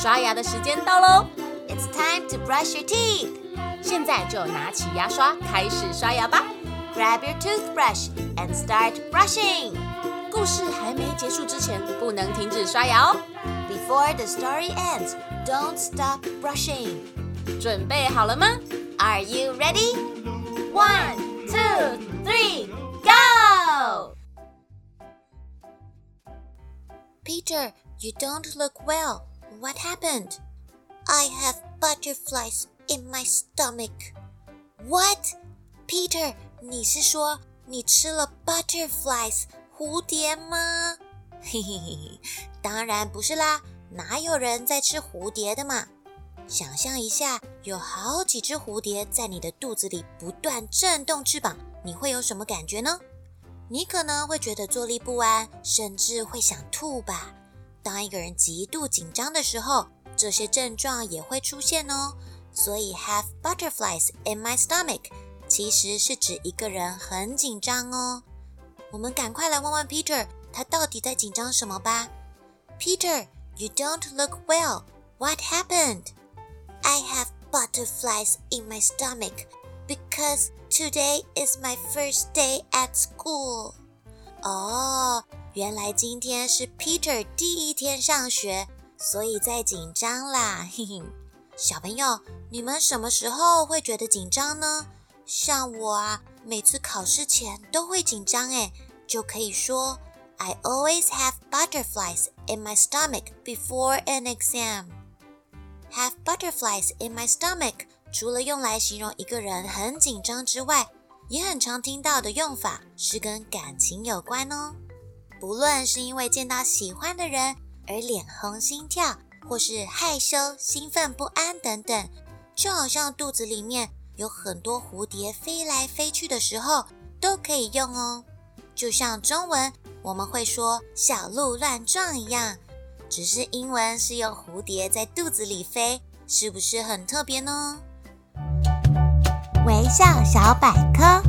刷牙的时间到喽！It's time to brush your teeth。现在就拿起牙刷开始刷牙吧。Grab your toothbrush and start brushing。故事还没结束之前，不能停止刷牙哦。Before the story ends, don't stop brushing。准备好了吗？Are you ready? One, two, three, go! Peter, you don't look well. What happened? I have butterflies in my stomach. What? Peter, 你是说你吃了 butterflies 蝴蝶吗？嘿嘿嘿，当然不是啦，哪有人在吃蝴蝶的嘛？想象一下，有好几只蝴蝶在你的肚子里不断震动翅膀，你会有什么感觉呢？你可能会觉得坐立不安，甚至会想吐吧。当一个人极度紧张的时候，这些症状也会出现哦。所以 have butterflies in my stomach 其实是指一个人很紧张哦。我们赶快来问问 Peter，他到底在紧张什么吧。Peter，you don't look well. What happened? I have butterflies in my stomach because today is my first day at school. 哦。原来今天是 Peter 第一天上学，所以在紧张啦，嘿嘿。小朋友，你们什么时候会觉得紧张呢？像我啊，每次考试前都会紧张，诶，就可以说 I always have butterflies in my stomach before an exam. Have butterflies in my stomach 除了用来形容一个人很紧张之外，也很常听到的用法是跟感情有关哦。不论是因为见到喜欢的人而脸红心跳，或是害羞、兴奋不安等等，就好像肚子里面有很多蝴蝶飞来飞去的时候，都可以用哦。就像中文我们会说“小鹿乱撞”一样，只是英文是用蝴蝶在肚子里飞，是不是很特别呢？微笑小百科，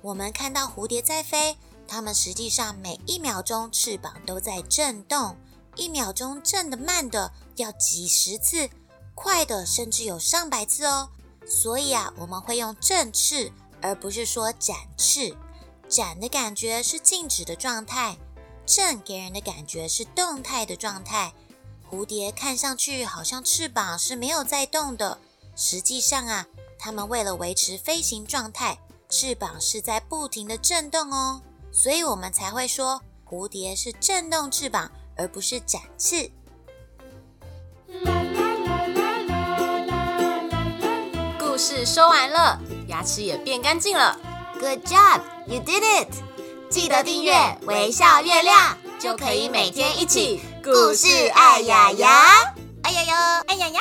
我们看到蝴蝶在飞。它们实际上每一秒钟翅膀都在震动，一秒钟震的慢的要几十次，快的甚至有上百次哦。所以啊，我们会用振翅，而不是说展翅。展的感觉是静止的状态，振给人的感觉是动态的状态。蝴蝶看上去好像翅膀是没有在动的，实际上啊，它们为了维持飞行状态，翅膀是在不停的震动哦。所以我们才会说蝴蝶是振动翅膀，而不是展翅。故事说完了，牙齿也变干净了。Good job, you did it！记得订阅微笑月亮，就可以每天一起故事爱牙牙，爱呀呀，爱呀呀。